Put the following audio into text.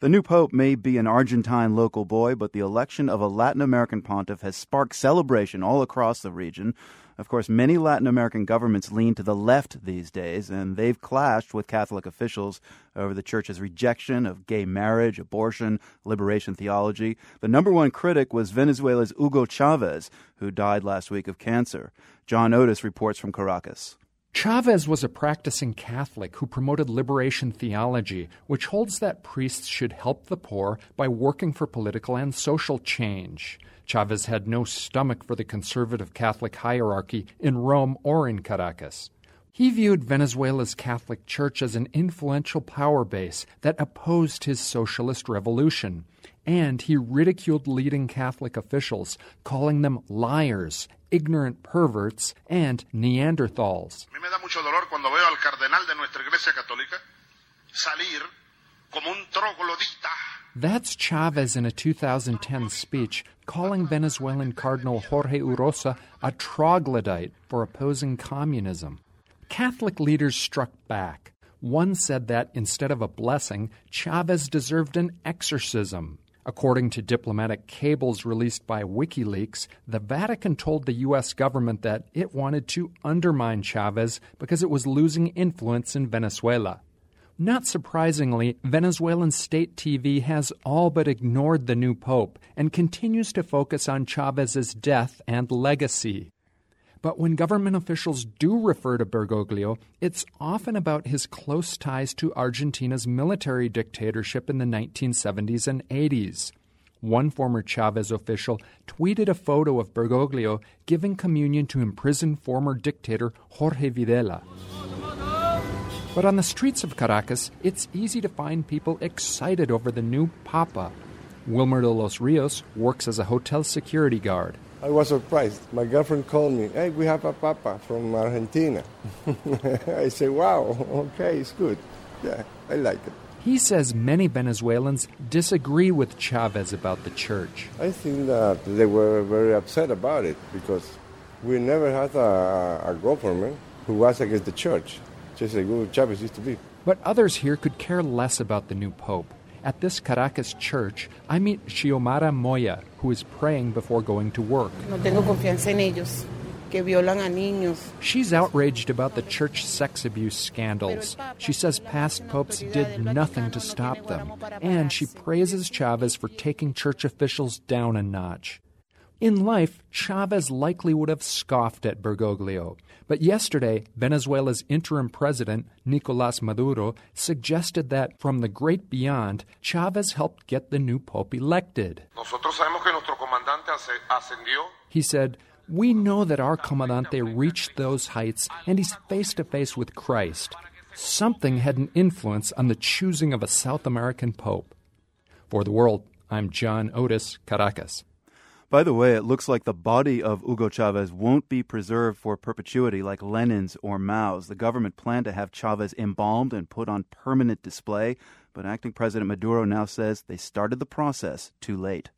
The new pope may be an Argentine local boy, but the election of a Latin American pontiff has sparked celebration all across the region. Of course, many Latin American governments lean to the left these days, and they've clashed with Catholic officials over the church's rejection of gay marriage, abortion, liberation theology. The number one critic was Venezuela's Hugo Chavez, who died last week of cancer. John Otis reports from Caracas. Chavez was a practicing Catholic who promoted liberation theology, which holds that priests should help the poor by working for political and social change. Chavez had no stomach for the conservative Catholic hierarchy in Rome or in Caracas. He viewed Venezuela's Catholic Church as an influential power base that opposed his socialist revolution, and he ridiculed leading Catholic officials, calling them liars, ignorant perverts, and Neanderthals. A me da mucho dolor cuando veo al cardenal de nuestra Iglesia Católica salir como un troglodita. That's Chavez in a 2010 speech calling Venezuelan Cardinal Jorge Urosa a troglodyte for opposing communism. Catholic leaders struck back. One said that instead of a blessing, Chavez deserved an exorcism. According to diplomatic cables released by WikiLeaks, the Vatican told the U.S. government that it wanted to undermine Chavez because it was losing influence in Venezuela. Not surprisingly, Venezuelan state TV has all but ignored the new pope and continues to focus on Chavez's death and legacy. But when government officials do refer to Bergoglio, it's often about his close ties to Argentina's military dictatorship in the 1970s and 80s. One former Chavez official tweeted a photo of Bergoglio giving communion to imprisoned former dictator Jorge Videla. But on the streets of Caracas, it's easy to find people excited over the new Papa. Wilmer de los Rios works as a hotel security guard. I was surprised. My girlfriend called me, hey, we have a papa from Argentina. I said, wow, okay, it's good. Yeah, I like it. He says many Venezuelans disagree with Chavez about the church. I think that they were very upset about it because we never had a, a government who was against the church, just like Chavez used to be. But others here could care less about the new pope. At this Caracas church, I meet Xiomara Moya, who is praying before going to work. No tengo confianza en ellos, que violan a niños. She's outraged about the church sex abuse scandals. She says past popes did nothing to stop them, and she praises Chavez for taking church officials down a notch. In life, Chavez likely would have scoffed at Bergoglio. But yesterday, Venezuela's interim president, Nicolas Maduro, suggested that from the great beyond, Chavez helped get the new pope elected. He said, We know that our comandante reached those heights and he's face to face with Christ. Something had an influence on the choosing of a South American pope. For the world, I'm John Otis, Caracas. By the way, it looks like the body of Hugo Chavez won't be preserved for perpetuity like Lenin's or Mao's. The government planned to have Chavez embalmed and put on permanent display, but acting President Maduro now says they started the process too late.